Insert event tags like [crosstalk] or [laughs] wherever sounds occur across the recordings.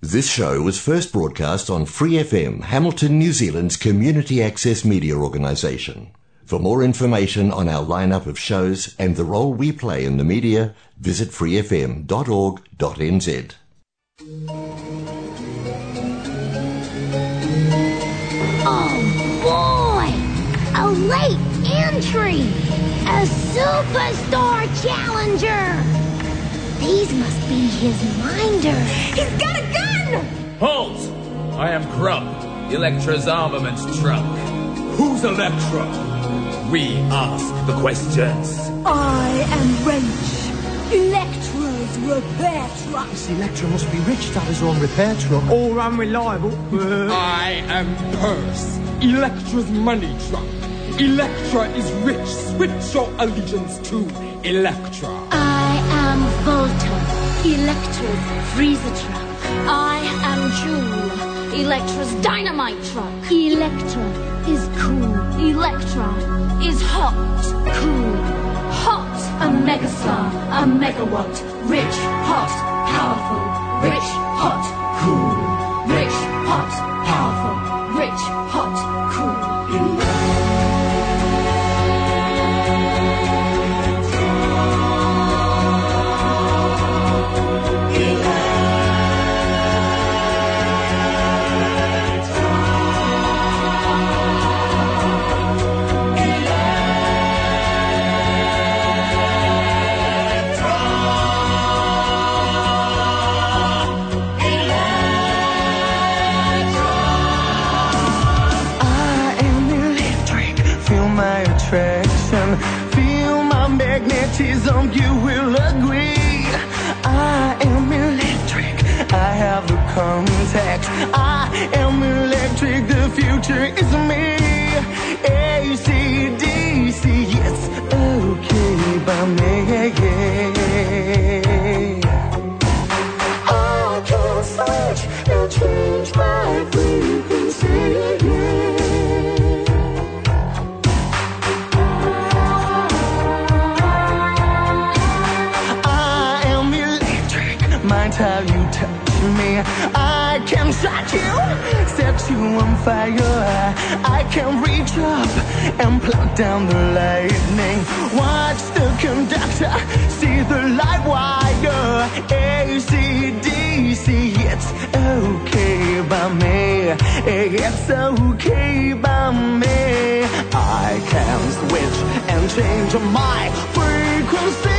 This show was first broadcast on Free FM, Hamilton, New Zealand's community access media organisation. For more information on our lineup of shows and the role we play in the media, visit freefm.org.nz. Oh boy! A late entry! A superstar challenger! These must be his minders. He's got a gun! Halt! I am Krupp, Electra's armament truck. Who's Electra? We ask the questions. I am Wrench, Electra's repair truck. This Electra must be rich to have his own repair truck. Or unreliable. I am Purse, Electra's money truck. Electra is rich. Switch your allegiance to Electra. I am Volta, Electra's freezer truck. I am Joule, Electra's dynamite truck. Electra is cool. Electra is hot, cool, hot. A megastar, a megawatt, rich, hot, powerful, rich, hot, cool, rich, hot, powerful, magnetism. You will agree. I am electric. I have the contact. I am electric. The future is me. ACDC. It's okay by me. Fire. I can reach up and plug down the lightning. Watch the conductor, see the light wire. ACDC, it's okay by me. It's okay by me. I can switch and change my frequency.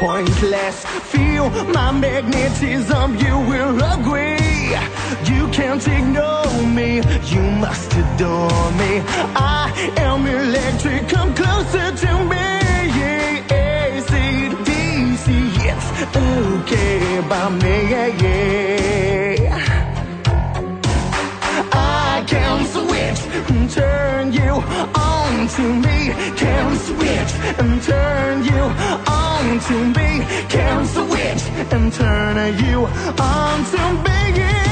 Pointless. Feel my magnetism, you will agree. You can't ignore me, you must adore me. I am electric, come closer to me. ACDC, it's okay by me. I can switch and turn you on to me. Can switch and turn you on to me. Can switch and turn you on to me.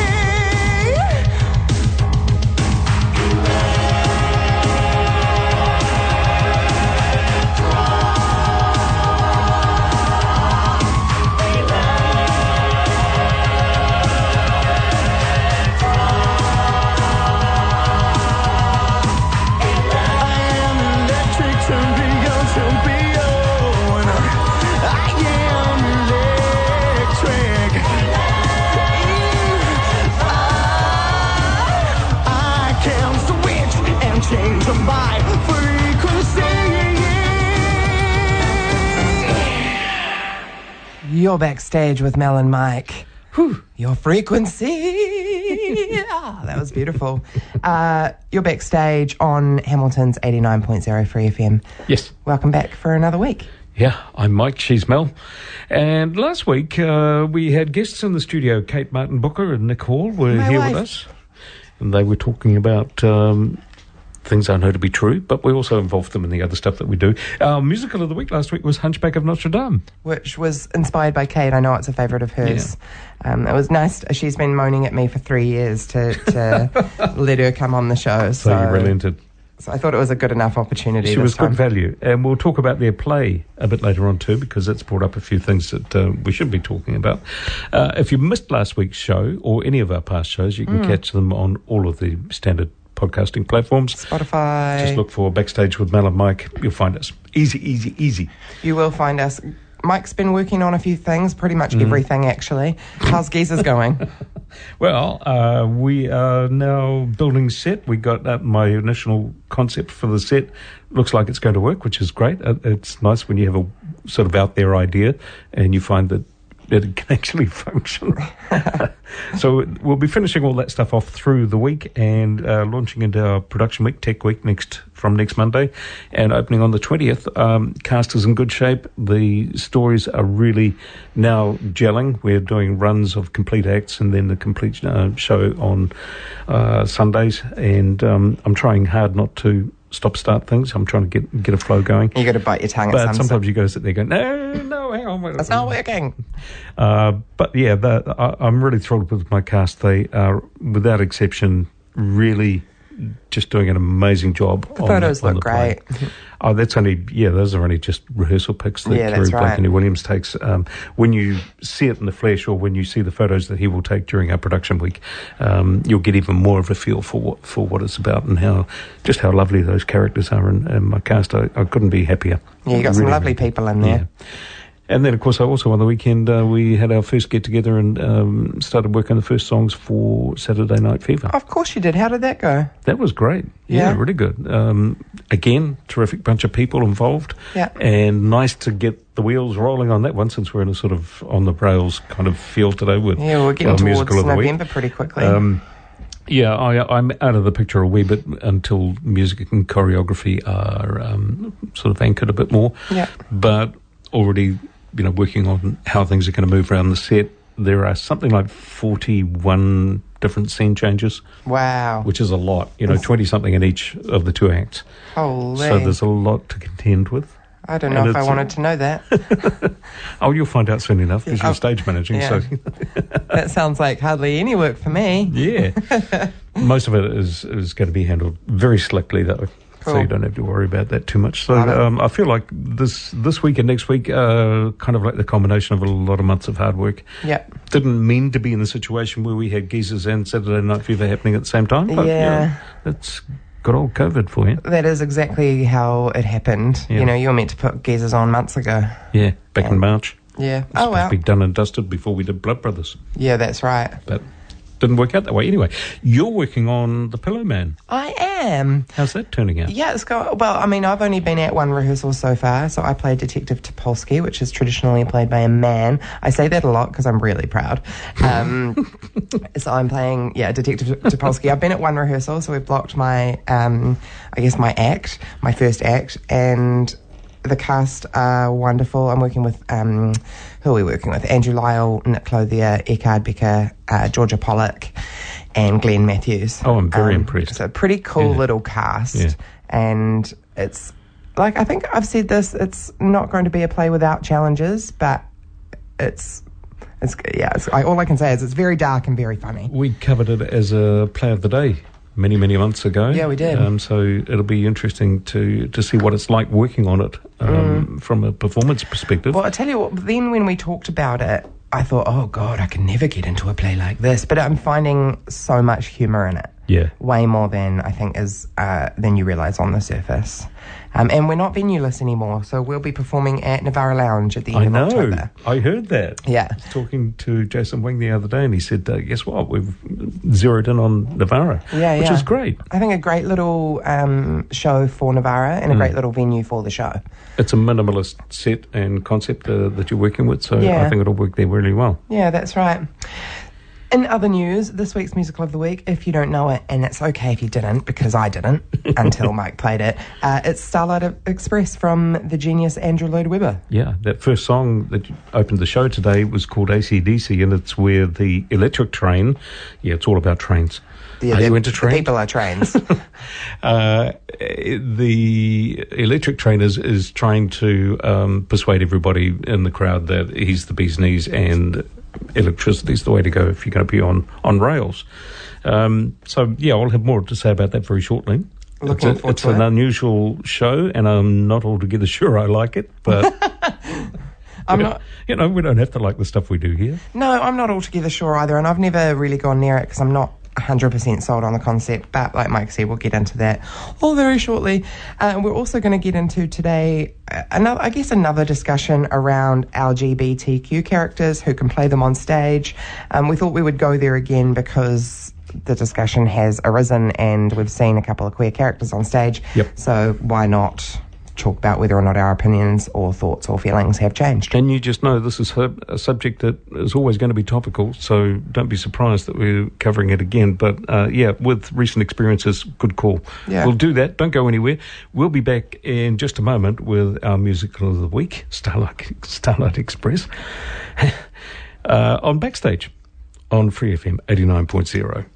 You're backstage with Mel and Mike. Whew, your frequency. [laughs] Ah, that was beautiful. Uh, you're backstage on Hamilton's 89.0 Free FM. Yes. Welcome back for another week. Yeah, I'm Mike, she's Mel. And last week uh, we had guests in the studio. Kate Martin Booker and Nick Hall were My here wife. with us. and they were talking about. Um, Things I know to be true, but we also involve them in the other stuff that we do. Our musical of the week last week was Hunchback of Notre Dame. which was inspired by Kate. I know it's a favourite of hers. Um, it was nice. She's been moaning at me for three years to, to [laughs] let her come on the show. So, So, you relented. so I thought it was a good enough opportunity. She was time. good value. And we'll talk about their play a bit later on too, because it's brought up a few things that uh, we should be talking about. Uh, if you missed last week's show or any of our past shows, you can catch them on all of the standard podcasting platforms. Spotify. Just look for Backstage with Mel and Mike. You'll find us. Easy, easy, easy. You will find us. Mike's been working on a few things, pretty much Mm. everything actually. How's Geezer's going? [laughs] Well, uh, we are now building set. We got uh, my initial concept for the set. Looks like it's going to work, which is great. Uh, it's nice when you have a sort of out there idea and you find that it [laughs] can actually function. [laughs] so we'll be finishing all that stuff off through the week and uh, launching into our production week, Tech Week, next from next Monday, and opening on the twentieth. Um, cast is in good shape. The stories are really now gelling. We're doing runs of complete acts and then the complete uh, show on uh, Sundays, and um, I'm trying hard not to stop start things. I'm trying to get get a flow going. You got to bite your tongue at But some sometimes you go sit there going, no, no, hang on. It's not working. uh, but yeah, the, I, I'm really thrilled with my cast. They are, without exception, really just doing an amazing job. The on photos on look the great. [laughs] Oh, that's only yeah. Those are only just rehearsal pics that Yeah, Kerry right. and Williams takes. Um, when you see it in the flesh, or when you see the photos that he will take during our production week, um, you'll get even more of a feel for what for what it's about and how just how lovely those characters are And, in my cast. I, I couldn't be happier. Yeah, you got some lovely really. people in there. Yeah. And then, of course, I also on the weekend uh, we had our first get together and um, started working on the first songs for Saturday Night Fever. Of course you did. How did that go? That was great. Yeah, Yeah. really good. Um, again, terrific bunch of people involved. Yeah. And nice to get the wheels rolling on that one since we're in a sort of on the rails kind of feel today with Yeah, we're getting our towards musical of the week. November pretty quickly. Um, yeah, I, I'm out of the picture a wee bit until music and choreography are um, sort of anchored a bit more. Yeah. But already, you know, working on how things are going to move around the set. There are something like 41 different scene changes, wow. which is a lot. You know, 20 something in each of the two acts. Holy. So there's a lot to contend with. I don't and know if I wanted to know that. [laughs] Oh, you'll find out soon enough because Yeah. you're stage managing. yeah. So that sounds like hardly any work for me. Yeah. [laughs] Most of it is is going to be handled very slickly, though. So you don't have to worry about that too much. So um, I feel like this this week and next week, uh, kind of like the combination of a lot of months of hard work. Yeah. Didn't mean to be in the situation where we had geezers and Saturday Night Fever happening at the same time. But, you Yeah. know, it's got old COVID for you. That is exactly how it happened. Yeah. You know, you were meant to put geezers on months ago. Yeah, back in March. Yeah. It's Oh, supposed well. be done and dusted before we did Blood Brothers, Yeah, that's right. but didn't work out that way. Anyway, you're working on the Pillow Man. I am. How's that turning out? Yeah, it's going well. I mean, I've only been at one rehearsal so far. So I play Detective Tupolski, which is traditionally played by a man. I say that a lot because I'm really proud. Um, [laughs] so I'm playing, yeah, Detective Tupolski. I've been at one rehearsal, so we've blocked my, um, I guess, my act, my first act, and the cast are wonderful. I'm working with, um, who are we working with? Andrew Lyle, Nick Clothier, Eckhard Becker, uh, Georgia Pollock, and Glenn Matthews. Oh, I'm very Um, impressed. It's a pretty cool Yeah. little cast, Yeah. and it's like I think I've said this. It's not going to be a play without challenges, but it's it's yeah. It's, I, all I can say is it's very dark and very funny. We covered it as a play of the day many, many months ago. Yeah, we did. Um, so it'll be interesting to to see what it's like working on it um, from a performance perspective. Mm. Well, I tell you what. Then when we talked about it, I thought, oh god, I can never get into a play like this. But I'm finding so much humour in it. Yeah. way more than I think is uh, than you realise on the surface. Um, and we're not venueless anymore, so we'll be performing at Nivara Lounge at the end I of know. October. I heard that. Yeah. I was talking to Jason Wing the other day, and he said, uh, "Guess what? We've zeroed in on Nivara, Yeah, which yeah. is great. I think a great little um, show for Nivara and a great little venue for the show. It's a minimalist set and concept uh, that you're working with, so Yeah. I think it'll work there really well. Yeah, that's right. In other news, this week's musical of the week, if you don't know it, and it's okay if you didn't, because I didn't [laughs] until Mike played it, uh, it's Starlight Express from the genius Andrew Lloyd Webber. Yeah, that first song that opened the show today was called ACDC, and it's where the electric train, yeah, it's all about trains, The, Are you into trains? people are trains. [laughs] Uh, the electric train is, is trying to um, persuade everybody in the crowd that he's the bee's knees and electricity's the way to go if you're going to be on, on rails. Um, so, yeah, I'll have more to say about that very shortly. Looking it's a- it's an unusual show, and I'm not altogether [laughs] sure I like it, but [laughs] I'm not. you know, we don't have to like the stuff we do here. No, I'm not altogether sure either, and I've never really gone near it because I'm not 100% sold on the concept. But like Mike said, we'll get into that all very shortly. Uh, we're also going to get into today uh, another, I guess, another discussion around LGBTQ characters who can play them on stage. Um, we thought we would go there again because. The discussion has arisen, and we've seen a couple of queer characters on stage. Yep. So why not talk about whether or not our opinions or thoughts or feelings have changed? And you just know this is a subject that is always going to be topical, so don't be surprised that we're covering it again. But uh, yeah, with recent experiences, good call. Yeah. We'll do that. Don't go anywhere. We'll be back in just a moment with our musical of the week, Starlight, Starlight Express, [laughs] uh, on Backstage on Free FM 89.0.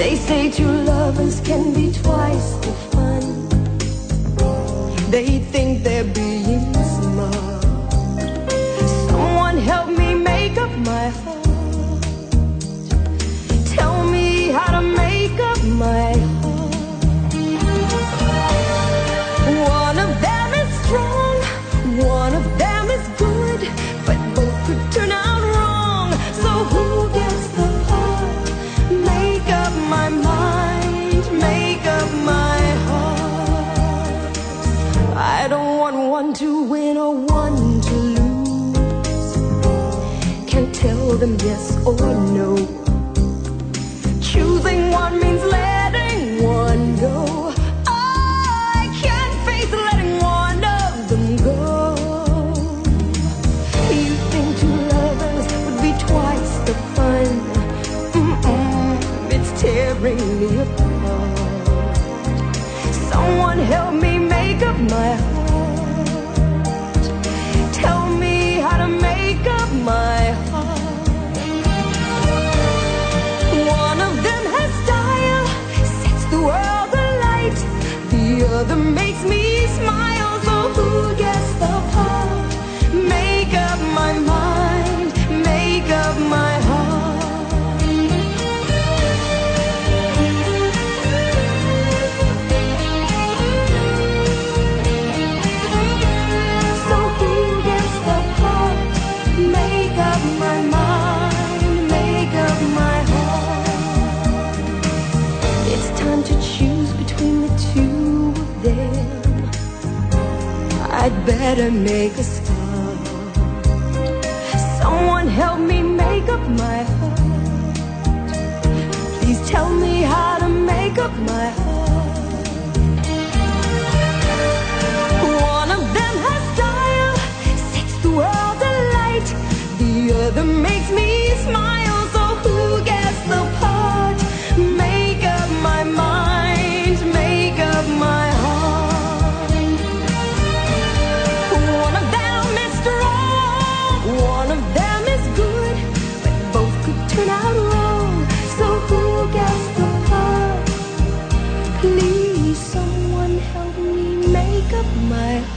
They say two lovers can be twice the fun. They think they're being smart. Someone help me them yes or no.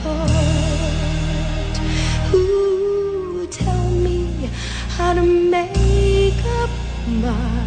Heart. Who tell me how to make up my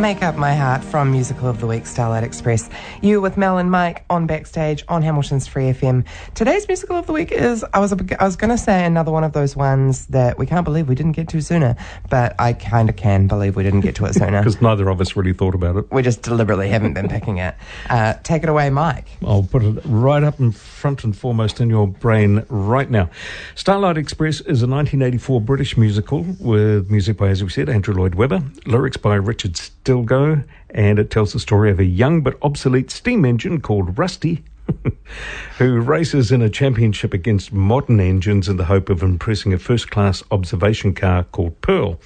Make Up My Heart from Musical of the Week, Starlight Express. You with Mel and Mike on Backstage on Hamilton's Free FM. Today's Musical of the Week is, I was, I was going to say another one of those ones that we can't believe we didn't get to sooner, but I kind of can believe we didn't get to it sooner. [laughs] Because neither of us really thought about it. we just deliberately haven't been picking it. Uh, take it away, Mike. I'll put it right up in front and foremost in your brain right now. Starlight Express is a 1984 British musical with music by, as we said, Andrew Lloyd Webber, lyrics by Richard Stilgoe, and it tells the story of a young but obsolete steam engine called Rusty [laughs] who races in a championship against modern engines in the hope of impressing a first class observation car called Pearl.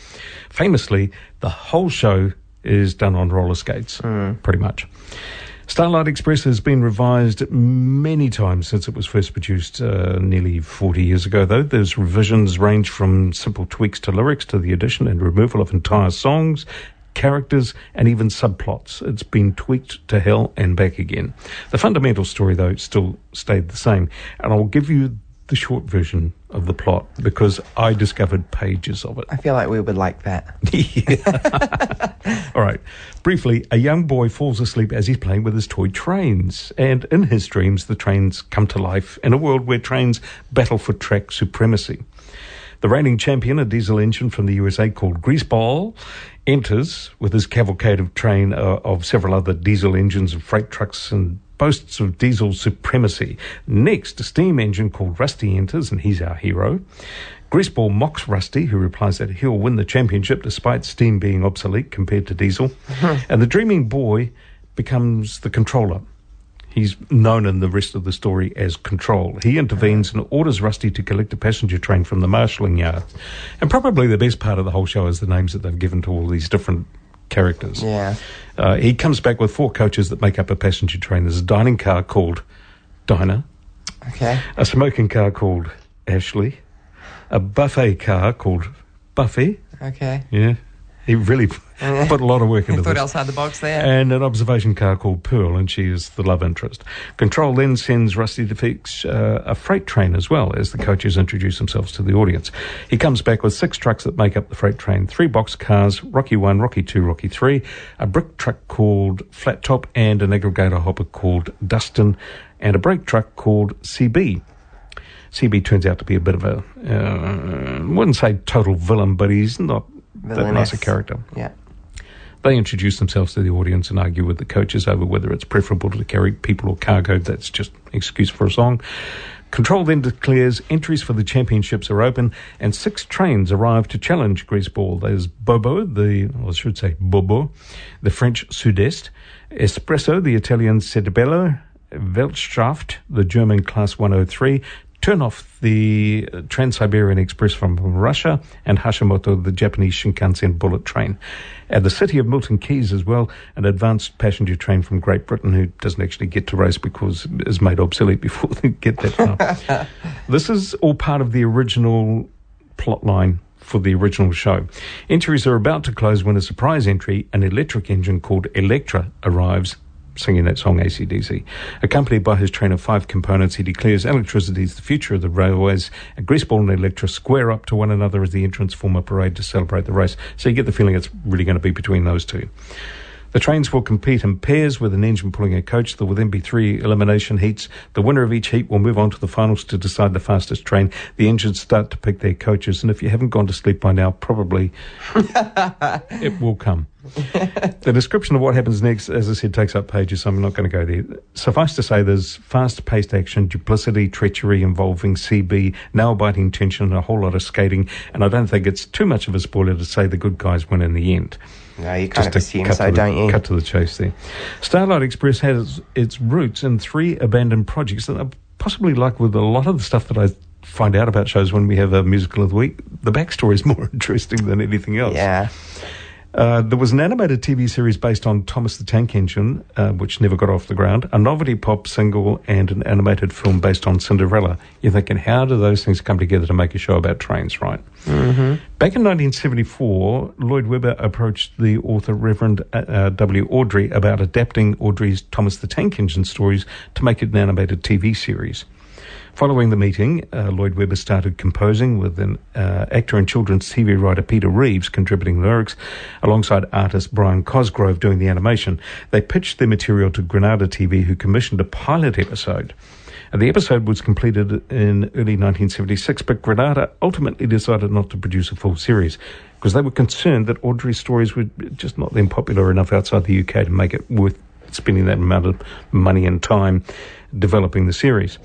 Famously, the whole show is done on roller skates, hmm. pretty much. Starlight Express has been revised many times since it was first produced uh, nearly 40 years ago, though. Those revisions range from simple tweaks to lyrics to the addition and removal of entire songs, characters, and even subplots. It's been tweaked to hell and back again. The fundamental story, though, still stayed the same. And I'll give you the short version of the plot because I discovered pages of it. I feel like we would like that. [laughs] [laughs] All right. Briefly, a young boy falls asleep as he's playing with his toy trains. And in his dreams, the trains come to life in a world where trains battle for track supremacy. The reigning champion, a diesel engine from the USA called Greaseball, enters with his cavalcade of train uh, of several other diesel engines and freight trucks and boasts of diesel supremacy. Next, a steam engine called Rusty enters, and he's our hero. Greaseball mocks Rusty, who replies that he'll win the championship despite steam being obsolete compared to diesel. [laughs] and the dreaming boy becomes the controller. He's known in the rest of the story as Control. He intervenes and orders Rusty to collect a passenger train from the marshalling yard. And probably the best part of the whole show is the names that they've given to all these different characters. Yeah. Uh, he comes back with four coaches that make up a passenger train. There's a dining car called Dinah, Okay. a smoking car called Ashley, a buffet car called Buffy. Okay. Yeah, he really [laughs] put a lot of work into thought this. outside the box there. And an observation car called Pearl, and she is the love interest. Control then sends Rusty to fix uh, a freight train as well as the coaches introduce themselves to the audience. He comes back with six trucks that make up the freight train three box cars, Rocky 1, Rocky 2, Rocky 3, a brick truck called Flat Top, and an aggregator hopper called Dustin, and a brake truck called CB. CB turns out to be a bit of a, uh, wouldn't say total villain, but he's not that nice a character. Yeah. They introduce themselves to the audience and argue with the coaches over whether it's preferable to carry people or cargo. That's just an excuse for a song. Control then declares entries for the championships are open, and six trains arrive to challenge Greaseball. There's Bobo, the, I should say Bobo, the French Sud-Est, Espresso, the Italian Settebello, Weltschaft, the German Class 103, Turnov, the uh, Trans-Siberian Express from Russia, and Hashimoto, the Japanese Shinkansen bullet train. At the city of Milton Keynes as well, an advanced passenger train from Great Britain who doesn't actually get to race because it is made obsolete [laughs] before they get that far. [laughs] this is all part of the original plot line for the original show. Entries are about to close when a surprise entry, an electric engine called Electra, arrives singing that song ACDC. Accompanied by his train of five components, he declares electricity is the future of the railways, and Greaseball and Electra square up to one another as the entrants form a parade to celebrate the race. So you get the feeling it's really going to be between those two. The trains will compete in pairs with an engine pulling a coach. There will then be three elimination heats. The winner of each heat will move on to the finals to decide the fastest train. The engines start to pick their coaches, and if you haven't gone to sleep by now, probably [laughs] it will come. the description of what happens next, as I said, takes up pages, so I'm not going to go there. Suffice to say, there's fast paced action, duplicity, treachery involving CB, nail biting tension, and a whole lot of skating. And I don't think it's too much of a spoiler to say the good guys win in the end. No, you kind of to assume cut so, to the, don't you? Cut to the chase there. Starlight Express has its roots in three abandoned projects that are possibly like with a lot of the stuff that I find out about shows when we have a musical of the week. The backstory is [laughs] more interesting than anything else. Yeah. Uh, there was an animated TV series based on Thomas the Tank Engine, uh, which never got off the ground, a novelty pop single, and an animated film based on Cinderella. You're thinking, how do those things come together to make a show about trains, right? Mm-hmm. Back in 1974, Lloyd Webber approached the author Reverend uh, uh, W. Awdry about adapting Awdry's Thomas the Tank Engine stories to make it an animated TV series. Following the meeting, uh, Lloyd Webber started composing with an uh, actor and children's TV writer Peter Reeves contributing lyrics, alongside artist Brian Cosgrove doing the animation. They pitched their material to Granada TV, who commissioned a pilot episode. The episode was completed in early 1976, but Granada ultimately decided not to produce a full series because they were concerned that Awdry's stories were just not then popular enough outside the UK to make it worth spending that amount of money and time developing the series.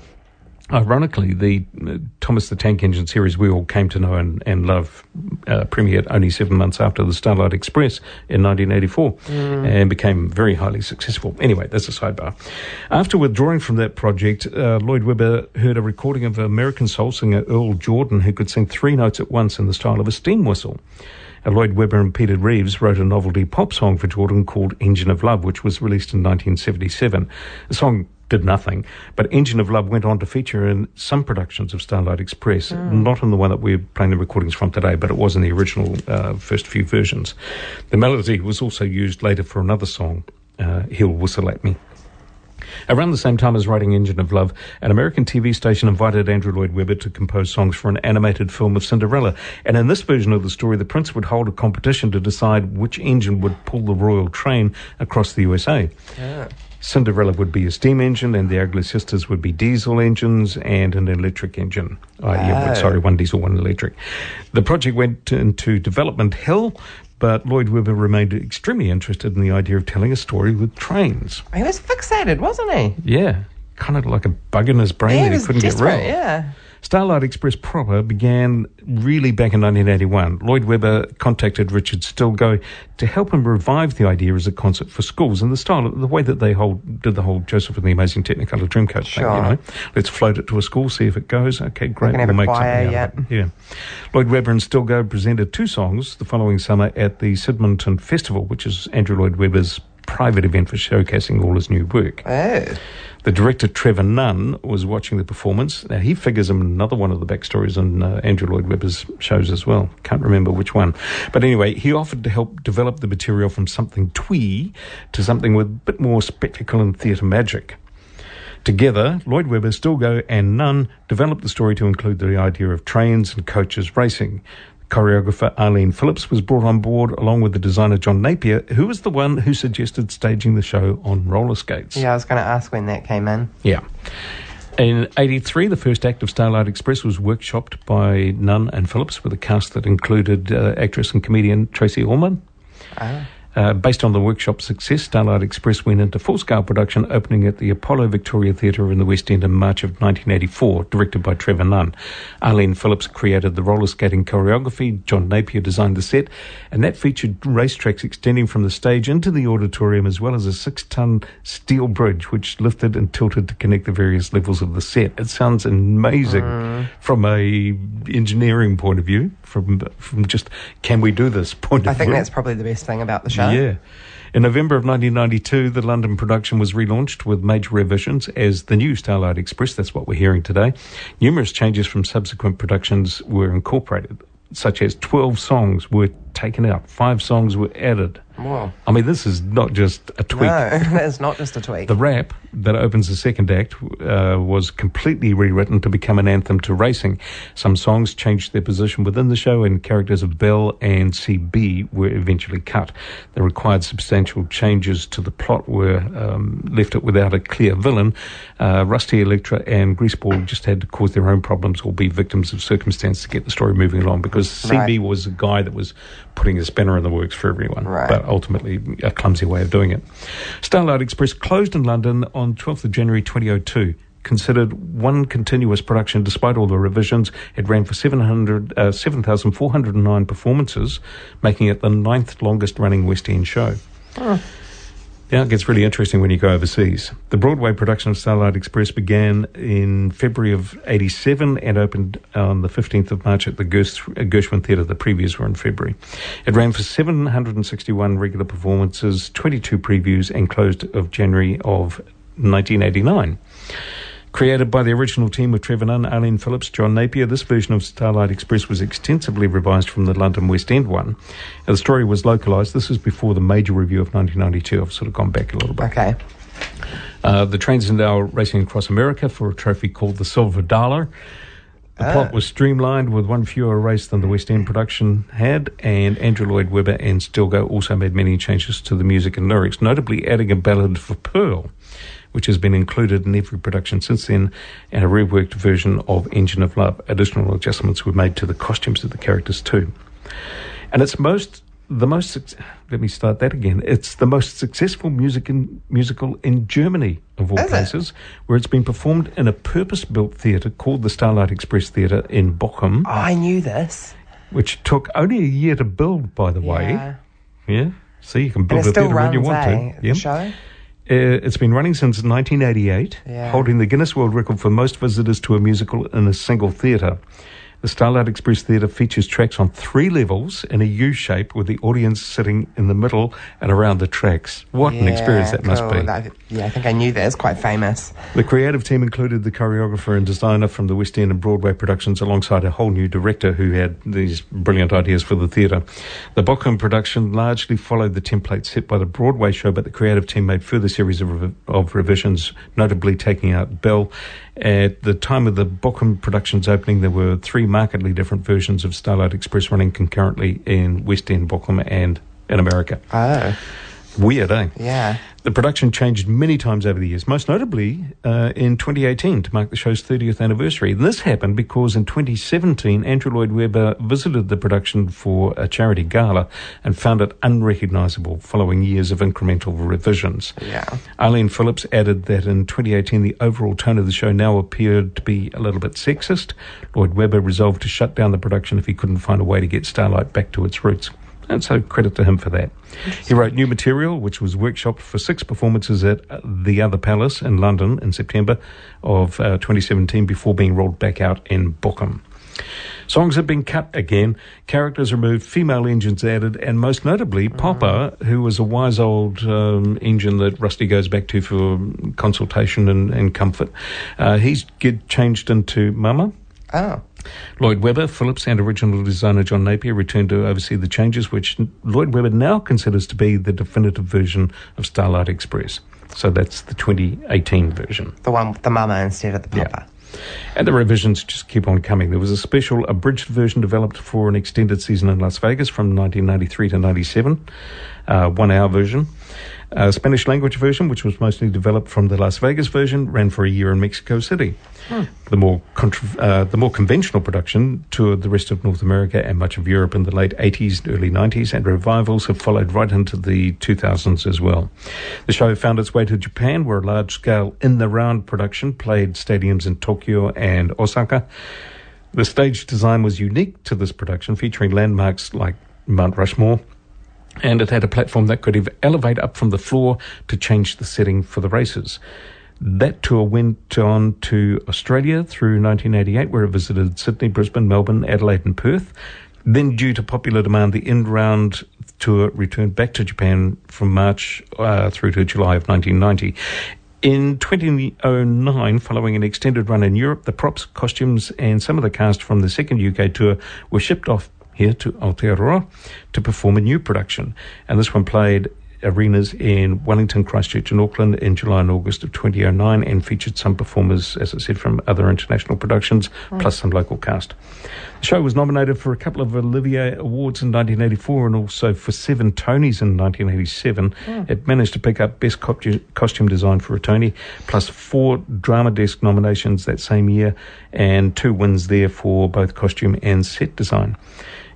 Ironically, the uh, Thomas the Tank Engine series we all came to know and, and love uh, premiered only seven months after the Starlight Express in 1984 and became very highly successful. Anyway, that's a sidebar. After withdrawing from that project, uh, Lloyd Webber heard a recording of American soul singer Earl Jordan who could sing three notes at once in the style of a steam whistle. Uh, Lloyd Webber and Peter Reeves wrote a novelty pop song for Jordan called Engine of Love, which was released in 1977. The song did nothing, but Engine of Love went on to feature in some productions of Starlight Express, not in the one that we're playing the recordings from today, but it was in the original uh, first few versions. The melody was also used later for another song, uh, He'll Whistle at Me. Around the same time as writing Engine of Love, an American TV station invited Andrew Lloyd Webber to compose songs for an animated film of Cinderella. And in this version of the story, the prince would hold a competition to decide which engine would pull the royal train across the USA. Cinderella would be a steam engine, and the Ugly Sisters would be diesel engines and an electric engine. Uh, yeah, Oh. sorry, one diesel, one electric. The project went into development hell, but Lloyd Webber remained extremely interested in the idea of telling a story with trains. He was fixated, wasn't he? Yeah, kind of like a bug in his brain Yeah, that he couldn't get rid of. yeah. Starlight Express proper began really back in 1981. Lloyd Webber contacted Richard Stilgoe to help him revive the idea as a concert for schools and the style, the way that they hold, did the whole Joseph and the Amazing Technicolor Dreamcoat thing. Sure. You know, let's float it to a school, see if it goes. Okay, great. we'll make choir, something out of it. Yeah. Lloyd Webber and Stilgoe presented two songs the following summer at the Sydmonton Festival, which is Andrew Lloyd Webber's private event for showcasing all his new work. Oh. The director Trevor Nunn was watching the performance. Now he figures in another one of the backstories on uh, Andrew Lloyd Webber's shows as well. Can't remember which one, but anyway, he offered to help develop the material from something twee to something with a bit more spectacle and theatre magic. Together, Lloyd Webber, Stilgoe, and Nunn developed the story to include the idea of trains and coaches racing. Choreographer Arlene Phillips was brought on board along with the designer John Napier, who was the one who suggested staging the show on roller skates. Yeah, I was going to ask when that came in. Yeah. In 83, the first act of Starlight Express was workshopped by Nunn and Phillips with a cast that included uh, actress and comedian Tracey Ullman. Uh, based on the workshop success, Starlight Express went into full-scale production, opening at the Apollo Victoria Theatre in the West End in March of 1984, directed by Trevor Nunn. Arlene Phillips created the roller skating choreography, John Napier designed the set, and that featured racetracks extending from the stage into the auditorium, as well as a six-ton steel bridge which lifted and tilted to connect the various levels of the set. It sounds amazing from a engineering point of view, from from just can we do this [laughs] point I think view. that's probably the best thing about the show. Yeah. In November of 1992, the London production was relaunched with major revisions as the new Starlight Express. That's what we're hearing today. Numerous changes from subsequent productions were incorporated, such as 12 songs were taken out, five songs were added. Whoa. I mean, this is not just a [laughs] tweak. No, it's not just a tweak. The rap that opens the second act uh, was completely rewritten to become an anthem to racing. Some songs changed their position within the show, and characters of Bell and CB were eventually cut. The required substantial changes to the plot were um, left it without a clear villain. Uh, Rusty Electra and Greaseball just had to cause their own problems or be victims of circumstance to get the story moving along because CB Right. was a guy that was putting a spanner in the works for everyone. Right. But ultimately a clumsy way of doing it. Starlight Express closed in London on 12th of January 2002. Considered one continuous production despite all the revisions, it ran for 700, uh, 7,409 performances, making it the ninth longest running West End show. Now it gets really interesting when you go overseas. The Broadway production of Starlight Express began in February of 87 and opened on the 15th of March at the uh, Gershwin Theatre. The previews were in February. It ran for 761 regular performances, 22 previews, and closed of January of 1989. Created by the original team of Trevor Nunn, Arlene Phillips, John Napier, this version of Starlight Express was extensively revised from the London West End one. The story was localised. This was before the major review of 1992. I've sort of gone back a little bit. Okay. Uh, the trains are now racing across America for a trophy called the Silver Dollar. The plot was streamlined with one fewer race than the West End production had, and Andrew Lloyd Webber and Stilgoe also made many changes to the music and lyrics, notably adding a ballad for Pearl, which has been included in every production since then, and a reworked version of Engine of Love. Additional adjustments were made to the costumes of the characters too. And it's most the most. Let me start that again. It's the most successful music in, musical in Germany of all Is it? places, where it's been performed in a purpose-built theatre called the Starlight Express Theatre in Bochum, Oh, I knew this. which took only a year to build. By the way, Yeah. yeah. See, you can And build it a theatre when you want eh? to. Yeah. show? Uh, it's been running since 1988, Yeah. holding the Guinness World Record for most visitors to a musical in a single theatre. The Starlight Express Theatre features tracks on three levels in a U shape with the audience sitting in the middle and around the tracks. What an experience Yeah, that must be. That- yeah, I think I knew that. It's quite famous. The creative team included the choreographer and designer from the West End and Broadway productions alongside a whole new director who had these brilliant ideas for the theatre. The Bochum production largely followed the template set by the Broadway show, but the creative team made further series of, rev- of revisions, notably taking out Bell. At the time of the Bochum production's opening, there were three markedly different versions of Starlight Express running concurrently in West End, Bochum, and in America. Oh, Weird, eh? yeah. The production changed many times over the years, most notably uh, in 2018 to mark the show's 30th anniversary. And this happened because in 2017, Andrew Lloyd Webber visited the production for a charity gala and found it unrecognisable following years of incremental revisions. Yeah. Arlene Phillips added that in 2018, the overall tone of the show now appeared to be a little bit sexist. Lloyd Webber resolved to shut down the production if he couldn't find a way to get Starlight back to its roots. And so credit to him for that. He wrote new material, which was workshopped for six performances at the Other Palace in London in September of uh, 2017 before being rolled back out in Bochum. Songs have been cut again, characters removed, female engines added, and most notably, Poppa, who was a wise old um, engine that Rusty goes back to for consultation and, and comfort. Uh, he's get changed into Mama. Oh. Lloyd Webber, Phillips, and original designer John Napier returned to oversee the changes, which Lloyd Webber now considers to be the definitive version of Starlight Express. So that's the 2018 version. The one with the mama instead of the Yeah. papa. And the revisions just keep on coming. There was a special abridged version developed for an extended season in Las Vegas from 1993 to 97, uh, one hour version. A Spanish language version, which was mostly developed from the Las Vegas version, ran for a year in Mexico City. The more contr- uh, the more conventional production toured the rest of North America and much of Europe in the late 80s and early 90s, and revivals have followed right into the 2000s as well. The show found its way to Japan, where a large-scale in-the-round production played stadiums in Tokyo and Osaka. The stage design was unique to this production, featuring landmarks like Mount Rushmore, and it had a platform that could elevate up from the floor to change the setting for the races. That tour went on to Australia through 1988, where it visited Sydney, Brisbane, Melbourne, Adelaide, and Perth. Then, due to popular demand, the end round tour returned back to Japan from March uh, through to July of 1990. In 2009, following an extended run in Europe, the props, costumes, and some of the cast from the second UK tour were shipped off here to Aotearoa to perform a new production. And this one played arenas in Wellington, Christchurch, and Auckland in July and August of 2009 and featured some performers, as I said, from other international productions, plus some local cast. The show was nominated for a couple of Olivier Awards in 1984 and also for seven Tonys in 1987. Hmm. It managed to pick up Best Costume Design for a Tony, plus four Drama Desk nominations that same year, and two wins there for both costume and set design.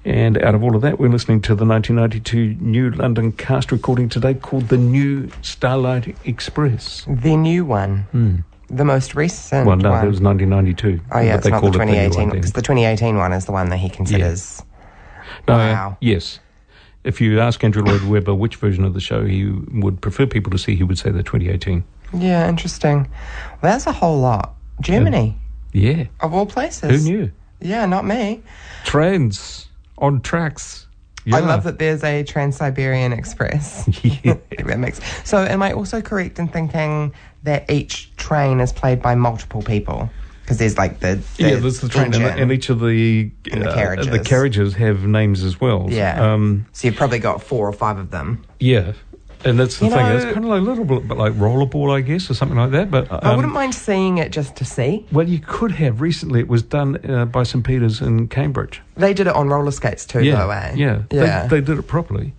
And out of all of that, we're listening to the 1992 New London cast recording today called The New Starlight Express. The new one. The most recent Well, no, one. that was 1992. oh, yeah, but it's they not the called it new 2018 one because the 2018 one is the one that he considers. No, uh, Wow. yes. If you ask Andrew Lloyd Webber which version of the show he would prefer people to see, he would say the 2018. Yeah, interesting. Well, that's a whole lot. Germany, Yeah. of all places. Who knew? Yeah, not me. Trains on tracks. Yeah. I love that there's a Trans Siberian Express. [laughs] Yeah. [laughs] that makes so. Am I also correct in thinking that each train is played by multiple people? Because there's like the, the yeah, there's the train, and, engine. and each of the And the uh, carriages. the carriages have names as well. yeah. Um, so you've probably got four or five of them. yeah. And that's the You thing. know- it's kind of like a little bit, like rollerball, I guess, or something like that. But um, I wouldn't mind seeing it just to see. Well, you could have. Recently, it was done uh, by St Peters in Cambridge. They did it on roller skates too, yeah, though, eh? yeah, yeah. They, they did it properly.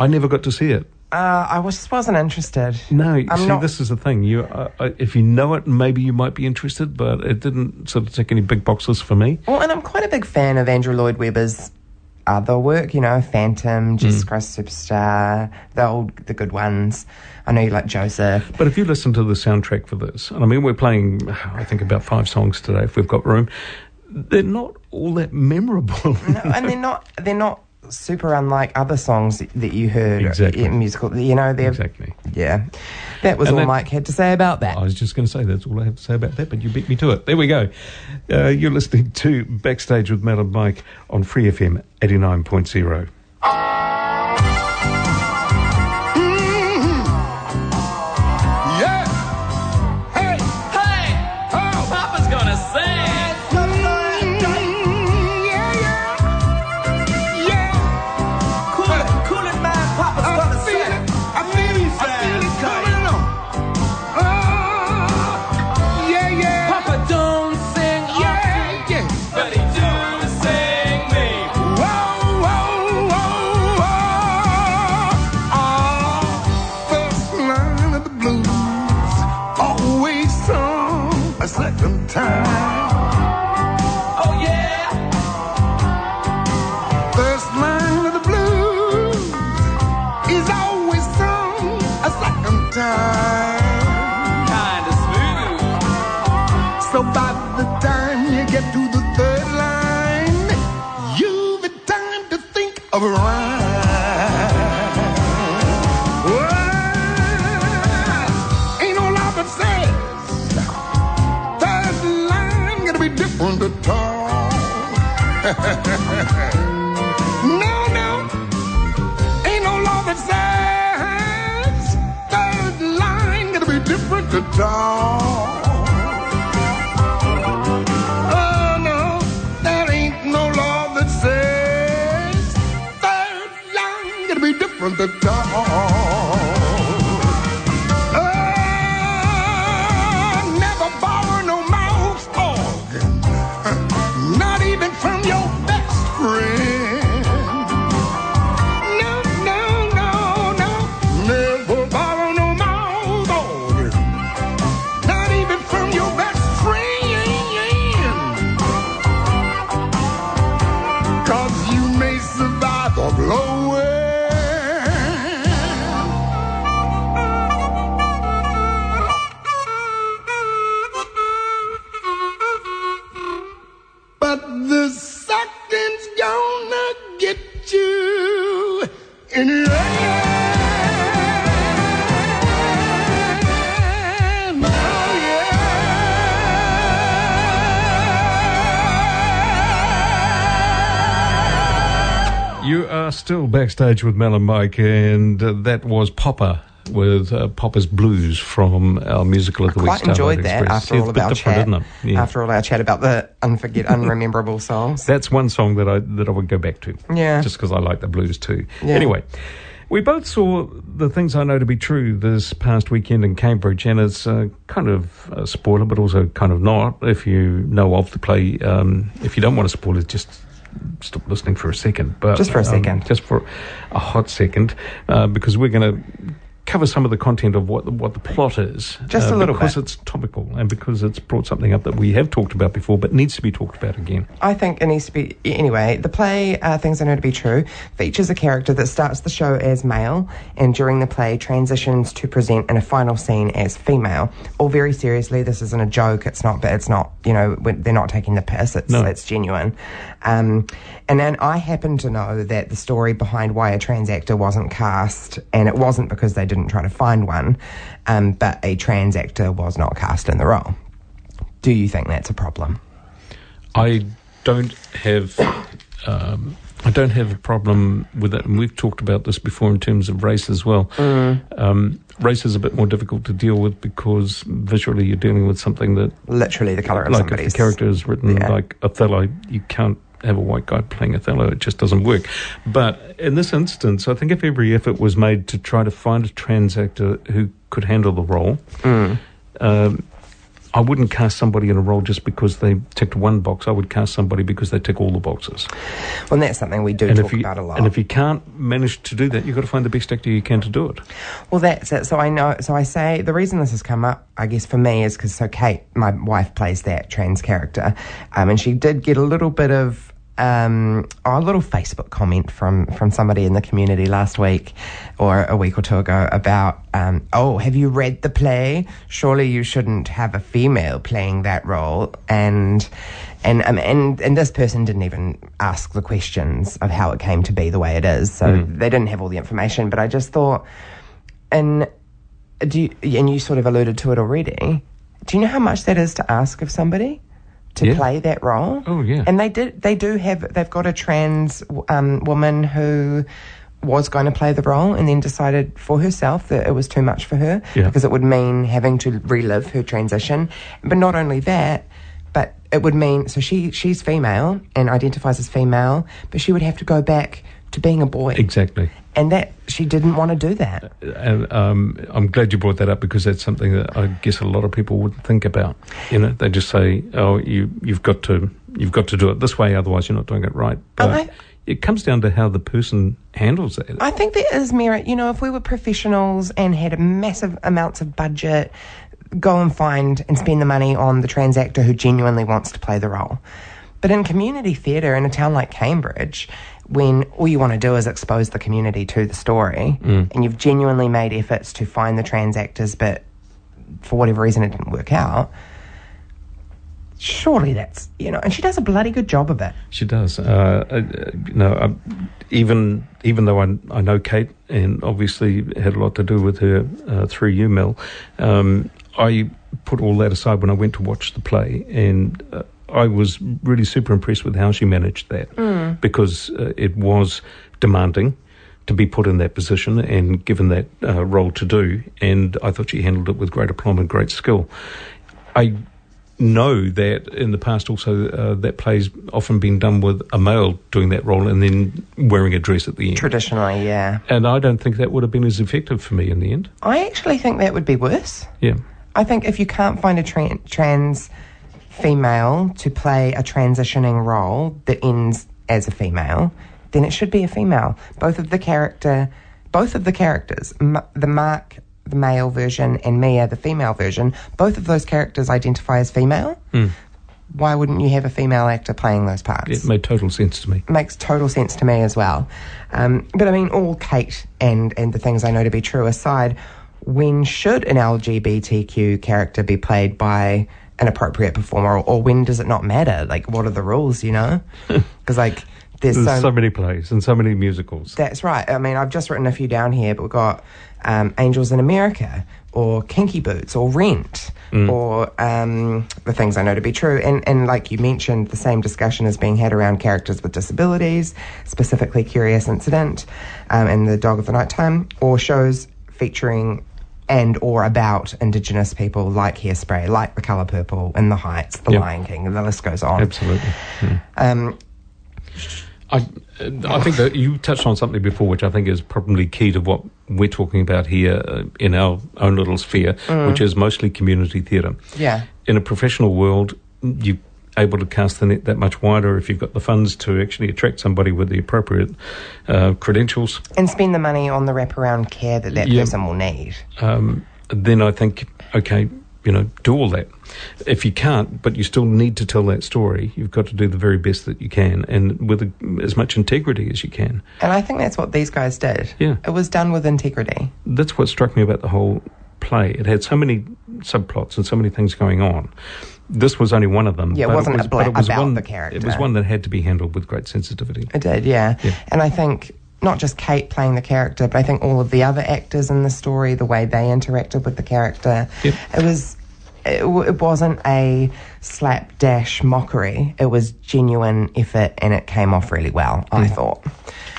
I never got to see it. uh, I was, just wasn't interested. No, I'm see, not- this is the thing. You, uh, uh, if you know it, maybe you might be interested, but it didn't sort of tick any big boxes for me. Well, and I'm quite a big fan of Andrew Lloyd Webber's other work, you know, Mm. Phantom, Jesus Christ Superstar, the old, the good ones. I know you like Joseph. But if you listen to the soundtrack for this, and I mean, we're playing, I think, about five songs today, if we've got room, they're not all that memorable. No, and they're not, they're not super unlike other songs that you heard Exactly. in musical. You know, they're, exactly. yeah. That was And all that- Mike had to say about that. I was just going to say that's all I have to say about that, but you beat me to it. There we go. Uh, you're listening to Backstage with Matt and Mike on Free FM 89.0. Yeah. Backstage with Mel and Mike, and uh, that was Poppa with uh, Poppa's Blues from our musical of the week. Quite enjoyed that Express. after all of a bit our chat. Yeah. After all our chat about the unforget [laughs] unrememberable songs. That's one song that I that I would go back to. Yeah. Just because I like the blues too. Yeah. Anyway, we both saw the things I know to be true this past weekend in Cambridge, and it's uh, kind of a spoiler, but also kind of not. If you know of the play, um, if you don't want to spoil it, just stop listening for a second. But Just for a um, second. just for a hot second, uh, because we're going to cover some of the content of what the, what the plot is. Just a uh, little because bit. it's topical and because it's brought something up that we have talked about before, but needs to be talked about again. I think it needs to be. Anyway, the play, uh, Things I Know to Be True, features a character that starts the show as male and during the play transitions to present in a final scene as female. All very seriously, this isn't a joke. It's not, but it's not, you know, they're not taking the piss. It's, No. it's genuine. Um, and then I happen to know that the story behind why a trans actor wasn't cast, and it wasn't because they didn't try to find one, um, but a trans actor was not cast in the role. Do you think that's a problem? I don't have um, I don't have a problem with it, and we've talked about this before in terms of race as well. Um, race is a bit more difficult to deal with because visually you're dealing with something that, Literally the colour of like, if somebody's the character is written Yeah. like Othello, you can't have a white guy playing Othello. It just doesn't work. But in this instance, I think if every effort was made to try to find a trans actor who could handle the role. Mm. Um, I wouldn't cast somebody in a role just because they ticked one box. I would cast somebody because they tick all the boxes. Well, and that's something we do and talk you about a lot. and if you can't manage to do that, you've got to find the best actor you can to do it. Well, that's it. So I know. So I say the reason this has come up, I guess, for me is because so Kate, my wife, plays that trans character, um, and she did get a little bit of um, oh, a little Facebook comment from from somebody in the community last week or a week or two ago about, um, oh, have you read the play? Surely you shouldn't have a female playing that role. And and um, and and this person didn't even ask the questions of how it came to be the way it is, so they didn't have all the information. But I just thought, and do you, and you sort of alluded to it already. Do you know how much that is to ask of somebody to Yeah. play that role? Oh, yeah. And they did. They do have. They've got a trans um, woman who was going to play the role and then decided for herself that it was too much for her Yeah. because it would mean having to relive her transition. But not only that, but it would mean so she she's female and identifies as female, but she would have to go back to being a boy. Exactly. And that she didn't want to do that. And um, I'm glad you brought that up because that's something that I guess a lot of people wouldn't think about. You know, they just say, "Oh, you you've got to you've got to do it this way, otherwise you're not doing it right." But I- it comes down to how the person handles it. I think there is merit. You know, if we were professionals and had a massive amounts of budget, go and find and spend the money on the transactor who genuinely wants to play the role. But in community theatre in a town like Cambridge, when all you want to do is expose the community to the story, and you've genuinely made efforts to find the trans actors, but for whatever reason it didn't work out, surely that's, you know, and she does a bloody good job of it. She does. Uh, uh, you know, uh, even even though I, I know Kate and obviously had a lot to do with her uh, through you, Mel, um, I put all that aside when I went to watch the play, and uh, I was really super impressed with how she managed that because uh, it was demanding to be put in that position and given that uh, role to do, and I thought she handled it with great aplomb and great skill. I know that in the past also uh, that play's often been done with a male doing that role and then wearing a dress at the end. Traditionally, yeah. And I don't think that would have been as effective for me in the end. I actually think that would be worse. Yeah. I think if you can't find a tran- trans female to play a transitioning role that ends as a female, then it should be a female. Both of the character, both of the characters, M- the Mark, the male version, and Mia, the female version, both of those characters identify as female. Why wouldn't you have a female actor playing those parts? It made total sense to me. makes total sense to me as well. Um, but I mean, all Kate and, and the things I know to be true aside, when should an LGBTQ character be played by an appropriate performer, or, or when does it not matter? Like, what are the rules, you know? [laughs] Because, like, there's, There's so, so many plays and so many musicals. That's right. I mean, I've just written a few down here, but we've got um, Angels in America, or Kinky Boots, or Rent, or um, the things I know to be true. And, and like you mentioned, the same discussion is being had around characters with disabilities, specifically Curious Incident um, and The Dog of the Nighttime, or shows featuring and or about Indigenous people like Hairspray, like The Colour Purple, and The Heights, The Yep. Lion King, and the list goes on. Absolutely. Um, I, I think that you touched on something before, which I think is probably key to what we're talking about here uh, in our own little sphere, which is mostly community theatre. yeah. In a professional world, you're able to cast the net that much wider if you've got the funds to actually attract somebody with the appropriate uh, credentials. And spend the money on the wraparound care that that Yeah. person will need. um, then I think, okay, you know, do all that. If you can't, but you still need to tell that story, you've got to do the very best that you can and with a, as much integrity as you can. And I think that's what these guys did. Yeah. It was done with integrity. That's what struck me about the whole play. It had so many subplots and so many things going on. This was only one of them. Yeah, it wasn't was, a but bla- it was about one, the character. It was one that had to be handled with great sensitivity. It did, yeah. Yeah. And I think not just Kate playing the character, but I think all of the other actors in the story, the way they interacted with the character, Yep. it was. It, w- it wasn't a slapdash mockery. It was genuine effort, and it came off really well. I Mm. thought.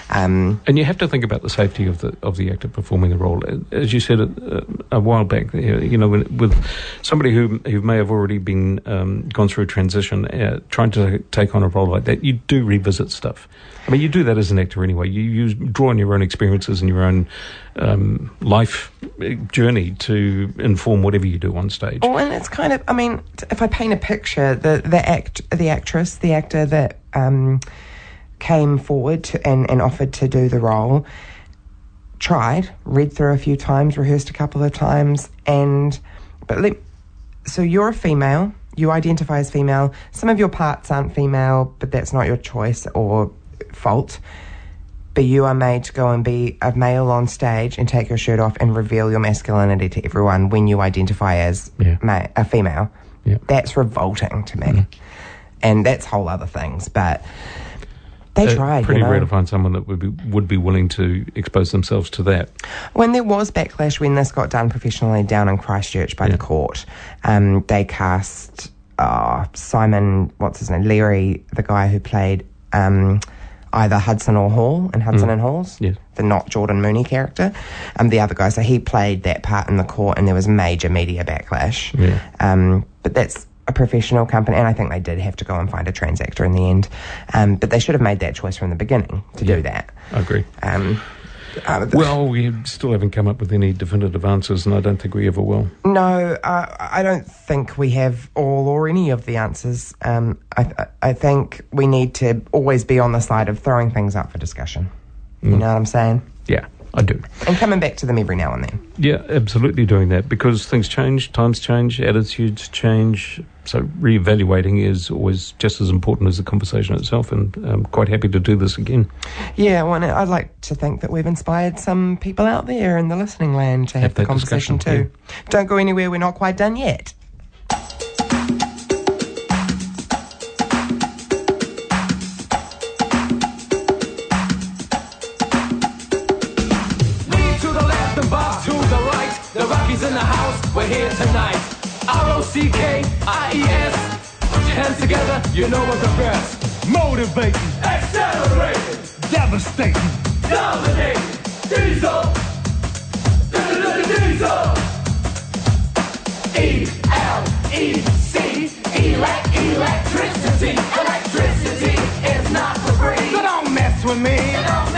Um, And you have to think about the safety of the of the actor performing the role. As you said uh, a while back, you know, with somebody who who may have already been um, gone through a transition, uh, trying to take on a role like that, you do revisit stuff. I mean, you do that as an actor anyway. You, you draw on your own experiences and your own um, life uh, journey to inform whatever you do on stage. Oh, and it's kind of, I mean, if I paint a picture, the the act, the actress, the actor that um, came forward to, and and offered to do the role, tried, read through a few times, rehearsed a couple of times, and but let, so you're a female, you identify as female. Some of your parts aren't female, but that's not your choice or fault. But you are made to go and be a male on stage and take your shirt off and reveal your masculinity to everyone when you identify as Yeah. ma- a female. Yeah. That's revolting to me. Mm-hmm. And that's whole other things. But they Uh, tried. pretty you know? rare to find someone that would be would be willing to expose themselves to that. When there was backlash when this got done professionally down in Christchurch by Yeah. the court, um, they cast uh, Simon, what's his name, Leary, the guy who played um, either Hudson or Hall in Hudson and Halls, Yes. the not Jordan Mooney character, um, the other guy. So he played that part in the court, and there was major media backlash. Yeah. Um, but that's a professional company, and I think they did have to go and find a transactor in the end. Um, but they should have made that choice from the beginning to do that. I agree. Um, uh, Well, we still haven't come up with any definitive answers, and I don't think we ever will. No, uh, I don't think we have all or any of the answers. Um, I, I think we need to always be on the side of throwing things up for discussion. You know what I'm saying? Yeah, I do. And coming back to them every now and then. Yeah, absolutely doing that because things change, times change, attitudes change. So reevaluating is always just as important as the conversation itself, and I'm quite happy to do this again. Yeah, well, I'd like to think that we've inspired some people out there in the listening land to have, Have the conversation too. Don't go anywhere, we're not quite done yet. We're here tonight. R O C K I E S. Put your hands together, you know we're the best. Motivating, Accelerating. devastating. dominating, diesel. Diesel. E L E C. Elect, electricity. Electricity is not for free. So don't mess with me. Don't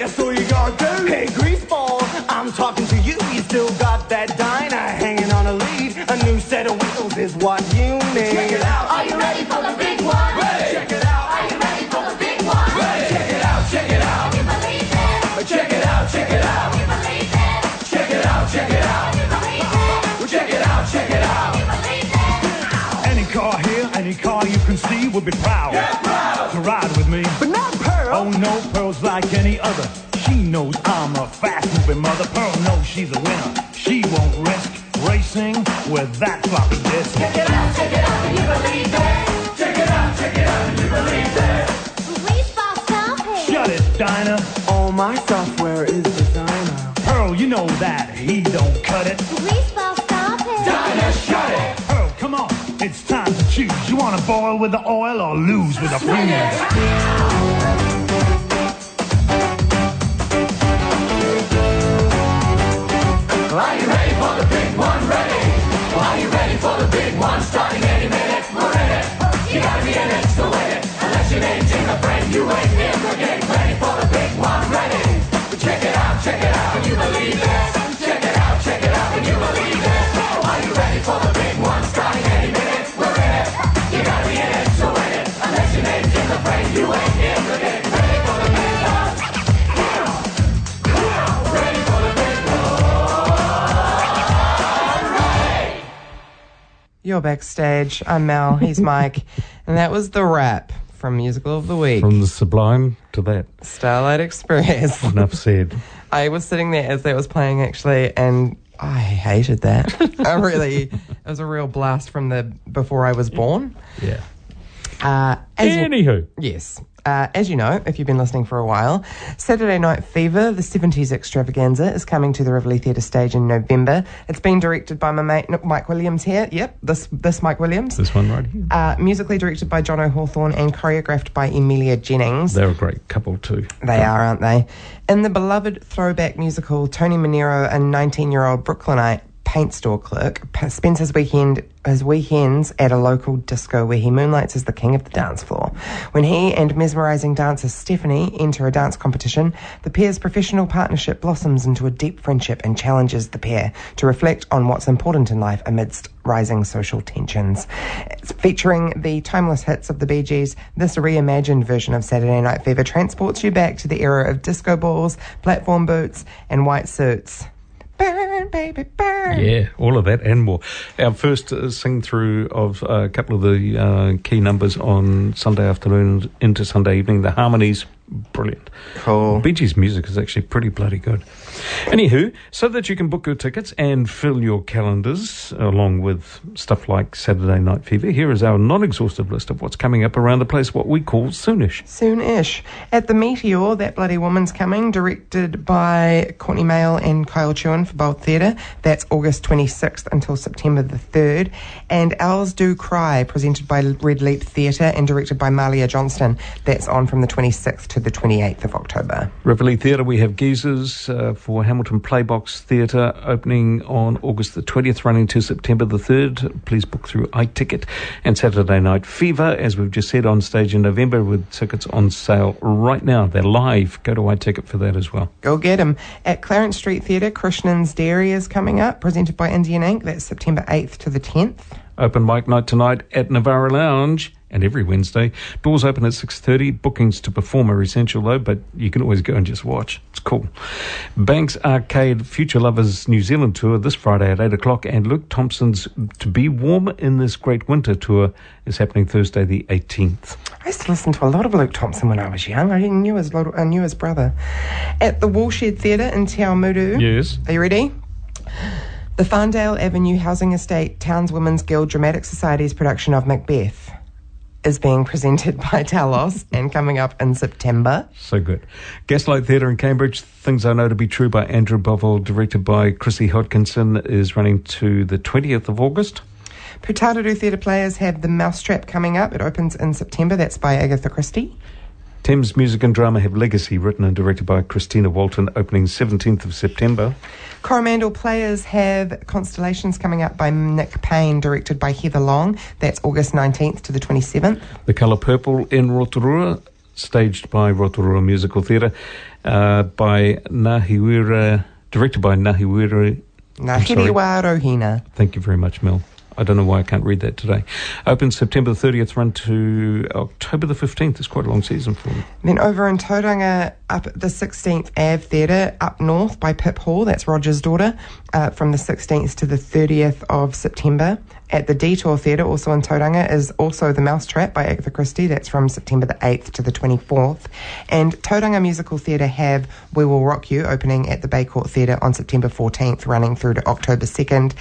That's all you gotta do. Hey, Greaseball, I'm talking to you. You still got that diner hanging on a lead. A new set of wheels is what you need. Check it out. Are you ready for the big one? Ready? Check it out. Are you ready for the big one? Ready? Check it out, check it out. You believe it? Check it out, check it out. You believe it? Check it out, check it out. You believe it? Check it out, check it out. You believe it? Any car here, any car you can see would be proud, to ride with me. But no, Pearl's like any other. She knows I'm a fast-moving mother. Pearl knows she's a winner. She won't risk racing with that floppy disk. Check it out, check it out, and you believe it. Check it out, check it out, and you believe it. Greaseball, stop it. Shut it, Dinah. All my software is designer. Pearl, you know that he don't cut it. Greaseball, stop it. Dinah, shut it. Pearl, come on, it's time to choose. You wanna boil with the oil or lose with the fuse? The big one? You're you're backstage. I'm Mel. He's [laughs] Mike. and that was the rap from Musical of the Week. From the sublime to that. Starlight Express. Enough said. [laughs] I was sitting there as that was playing actually, and I hated that. [laughs] I really, it was a real blast from the before I was born. Yeah. Uh, as Anywho. yes. Uh, as you know, if you've been listening for a while, Saturday Night Fever, the 70s extravaganza, is coming to the Rivoli Theatre stage in November. It's been directed by my mate Mike Williams here. Yep, this this Mike Williams. This one right here. Uh, musically directed by John O'Hawthorne and choreographed by Emilia Jennings. They're a great couple too. They are, aren't they? In the beloved throwback musical, Tony Manero, a 19-year-old Brooklynite paint store clerk, spends his weekend his weekends at a local disco where he moonlights as the king of the dance floor. When he and mesmerizing dancer Stephanie enter a dance competition, the pair's professional partnership blossoms into a deep friendship and challenges the pair to reflect on what's important in life amidst rising social tensions. It's featuring the timeless hits of the Bee Gees, this reimagined version of Saturday Night Fever transports you back to the era of disco balls, platform boots, and white suits. Burn, baby, burn. Yeah, all of that and more. Our first uh, sing through of a couple of the uh, key numbers on Sunday afternoon into Sunday evening. The harmonies, brilliant. Cool. Bee Gees' music is actually pretty bloody good. Anywho, so that you can book your tickets and fill your calendars along with stuff like Saturday Night Fever, here is our non exhaustive list of what's coming up around the place, what we call soonish. Soon-ish. At the Meteor, That Bloody Woman's Coming, directed by Courtney Mail and Kyle Chewin for Bold Theatre. That's August 26th until September the 3rd. And Owls Do Cry, presented by Red Leap Theatre and directed by Malia Johnston. That's on from the 26th to the 28th of October. Rivoli Theatre, we have Geezers uh, for Hamilton Playbox Theatre opening on August the 20th, running to September the 3rd. Please book through iTicket. And Saturday Night Fever, as we've just said, on stage in November with tickets on sale right now. They're live. Go to iTicket for that as well. Go get them. At Clarence Street Theatre, Krishnan's Dairy is coming up, presented by Indian Ink. That's September 8th to the 10th. Open mic night tonight at Nivara Lounge. And every Wednesday, doors open at six thirty. Bookings to perform are essential though, but you can always go and just watch. It's cool. Banks Arcade Future Lovers New Zealand tour this Friday at eight o'clock, and Luke Thompson's To Be Warm in This Great Winter tour is happening Thursday the eighteenth. I used to listen to a lot of Luke Thompson when I was young. I knew his little, I knew his brother. At the Woolshed Theatre in Te Awamutu. Yes. Are you ready? The Farndale Avenue Housing Estate Towns Women's Guild Dramatic Society's production of Macbeth is being presented [laughs] by Talos and coming up in September. So good. Gaslight Theatre in Cambridge, Things I Know to Be True by Andrew Bovell, directed by Chrissy Hodkinson, is running to the 20th of August. Putaruru Theatre Players have The Mousetrap coming up. It opens in September. That's by Agatha Christie. Thames Music and Drama have Legacy, written and directed by Christina Walton, opening 17th of September. Coromandel Players have Constellations coming up by Nick Payne, directed by Heather Long. That's August 19th to the 27th. The Colour Purple in Rotorua, staged by Rotorua Musical Theatre, uh, by Nahiwira, directed by Nahiwira. Nahiriwa Rohina. Thank you very much, Mel. I don't know why I can't read that today. Opens September the 30th, run to October the 15th. It's quite a long season for them. Then over in Tauranga, up at the 16th Ave Theatre, up north by Pip Hall, that's Roger's daughter, uh, from the 16th to the 30th of September. At the Detour Theatre, also in Tauranga, is also The Mousetrap by Agatha Christie, that's from September the 8th to the 24th. And Tauranga Musical Theatre have We Will Rock You opening at the Bay Court Theatre on September 14th, running through to October 2nd.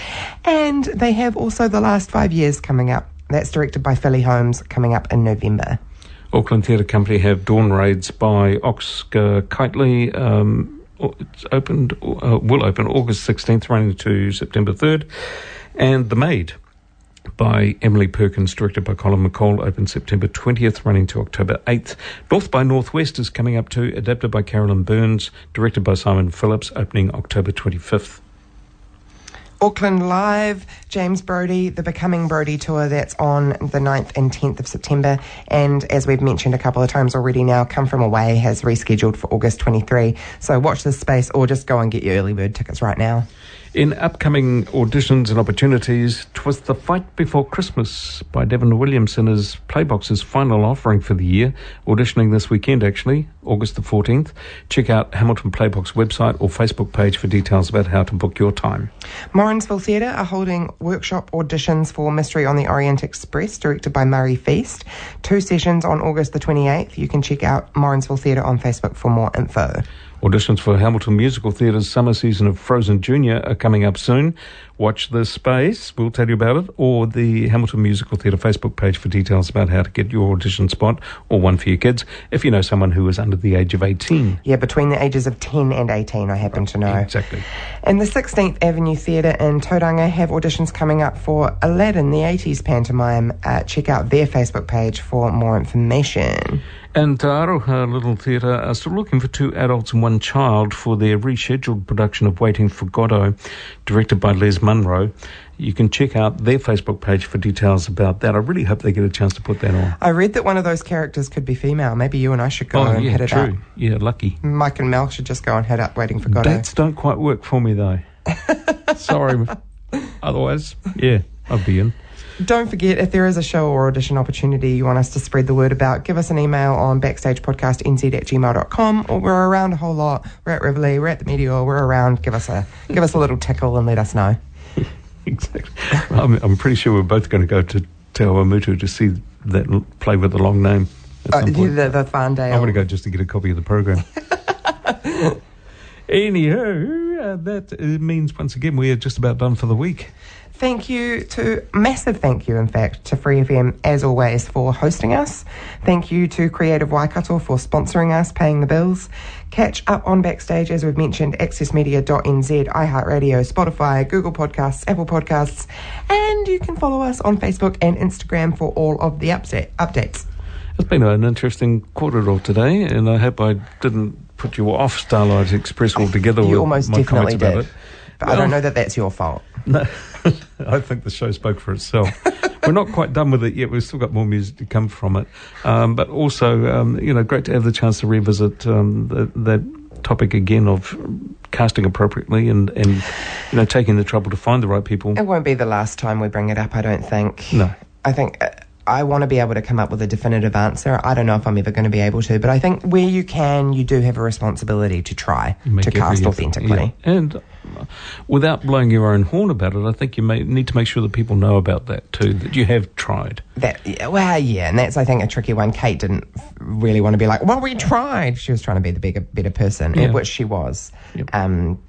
And they have also The Last Five Years coming up. That's directed by Philly Holmes, coming up in November. Auckland Theatre Company have Dawn Raids by Oscar Kightley. Um, it's opened, uh, will open August 16th, running to September 3rd. And The Maid by Emily Perkins, directed by Colin McColl, open September 20th, running to October 8th. North by Northwest is coming up too, adapted by Carolyn Burns, directed by Simon Phillips, opening October 25th. Auckland Live, James Brody, the Becoming Brody tour that's on the 9th and 10th of September. And as we've mentioned a couple of times already now, Come From Away has rescheduled for August 23. So watch this space or just go and get your early bird tickets right now. In upcoming auditions and opportunities, "Twas the Fight Before Christmas" by Devon Williamson is Playbox's final offering for the year. Auditioning this weekend, actually, August the 14th. Check out Hamilton Playbox website or Facebook page for details about how to book your time. Morrinsville Theatre are holding workshop auditions for Mystery on the Orient Express, directed by Murray Feast. Two sessions on August the 28th. You can check out Morrinsville Theatre on Facebook for more info. Auditions for Hamilton Musical Theatre's summer season of Frozen Junior are coming up soon. Watch this space, we'll tell you about it, or the Hamilton Musical Theatre Facebook page for details about how to get your audition spot or one for your kids if you know someone who is under the age of 18. Yeah, between the ages of 10 and 18, I happen to know. Exactly. And the 16th Avenue Theatre in Tauranga have auditions coming up for Aladdin, the 80s pantomime. Uh, check out their Facebook page for more information. And Aroha Little Theatre are still looking for two adults and one child for their rescheduled production of Waiting for Godot, directed by Les Munro. You can check out their Facebook page for details about that. I really hope they get a chance to put that on. I read that one of those characters could be female. Maybe you and I should go oh, and yeah, hit it true. up. Yeah, lucky. Mike and Mel should just go and head up Waiting for Godot. Dates don't quite work for me, though. [laughs] Sorry. Otherwise, yeah, I'd be in. Don't forget, if there is a show or audition opportunity you want us to spread the word about, give us an email on backstagepodcastnz at gmail.com or we're around a whole lot. We're at Rivoli, we're at the Meteor, we're around. Give us a give us a little tickle and let us know. Exactly. I'm, I'm pretty sure we're both going to go to Te Awamutu to see that play with the long name. At Uh, the, the Farndale. I'm going to go just to get a copy of the program. [laughs] Anyhow, uh, that uh, means once again we are just about done for the week. Thank you to, massive thank you, in fact, to Free FM, as always, for hosting us. Thank you to Creative Waikato for sponsoring us, paying the bills. Catch up on Backstage, as we've mentioned, accessmedia.nz, iHeartRadio, Spotify, Google Podcasts, Apple Podcasts, and you can follow us on Facebook and Instagram for all of the update, updates. It's been an interesting quarter of today, and I hope I didn't put you off Starlight Express altogether. You with almost definitely did. it. But I don't know that that's your fault. No, [laughs] I think the show spoke for itself. We're not quite done with it yet. We've still got more music to come from it. Um, but also, um, you know, great to have the chance to revisit um, the, that topic again of casting appropriately and, and, you know, taking the trouble to find the right people. It won't be the last time we bring it up, I don't think. No. I think uh, I want to be able to come up with a definitive answer. I don't know if I'm ever going to be able to, but I think where you can, you do have a responsibility to try Make to cast authentically. Yeah. And without blowing your own horn about it, I think you may need to make sure that people know about that too, that you have tried. That well, yeah, and that's I think a tricky one. Kate didn't really want to be like, well, we tried. She was trying to be the bigger, better person, Yeah. which she was. Yep. Um,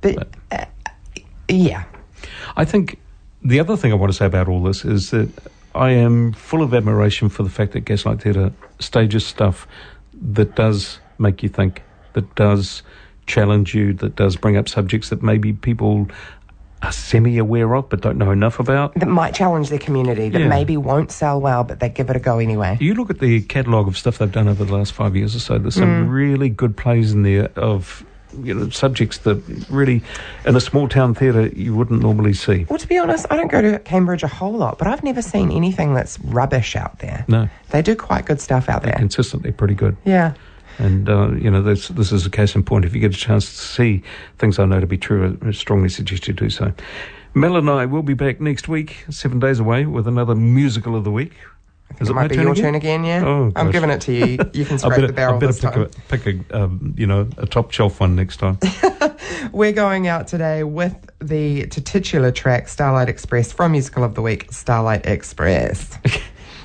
but uh, yeah, I think the other thing I want to say about all this is that I am full of admiration for the fact that Gaslight Theatre stages stuff that does make you think, that does challenge you, that does bring up subjects that maybe people are semi aware of but don't know enough about. that might challenge their community. That Yeah. maybe won't sell well, but they give it a go anyway. You look at the catalogue of stuff they've done over the last five years or so, there's some mm. really good plays in there of you know subjects that really in a small town theatre you wouldn't normally see. Well, to be honest, I don't go to Cambridge a whole lot, but I've never seen anything that's rubbish out there. No. They do quite good stuff out there. Consistently pretty good. Yeah. And, uh, you know, this, this is a case in point. If you get a chance to see things I know to be true, I strongly suggest you do so. Mel and I will be back next week, seven days away, with another musical of the week. Is it my might be your turn again, yeah? Oh, I'm gosh. giving it to you. You [laughs] can scrape better, the barrel I better this pick time. a, pick a um, you know, a top shelf one next time. [laughs] We're going out today with the titular track Starlight Express from Musical of the Week, Starlight Express. [laughs]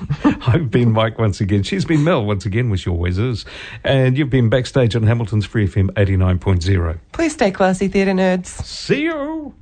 [laughs] I've been Mike once again. She's been Mel once again, which she always is. And you've been backstage on Hamilton's Free FM 89.0. Please stay classy, theatre nerds. See you!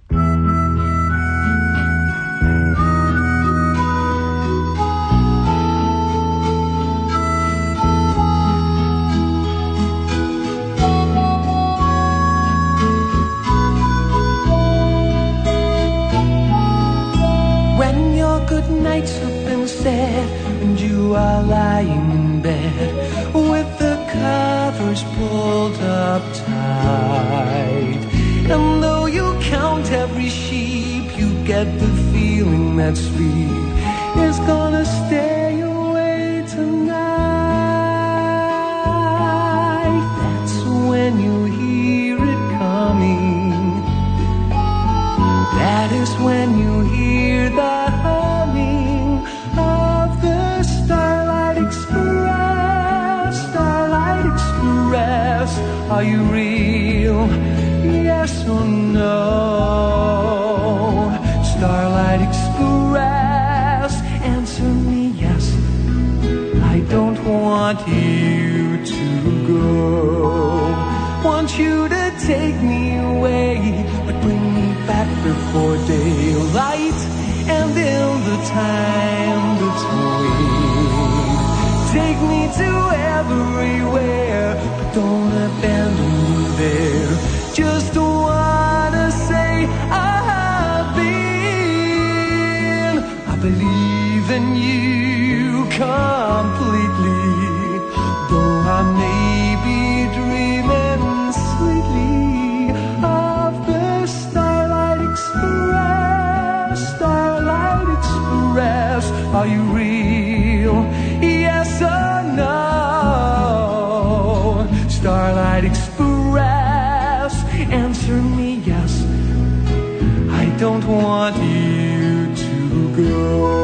That sleep is gonna stay don't want you to go.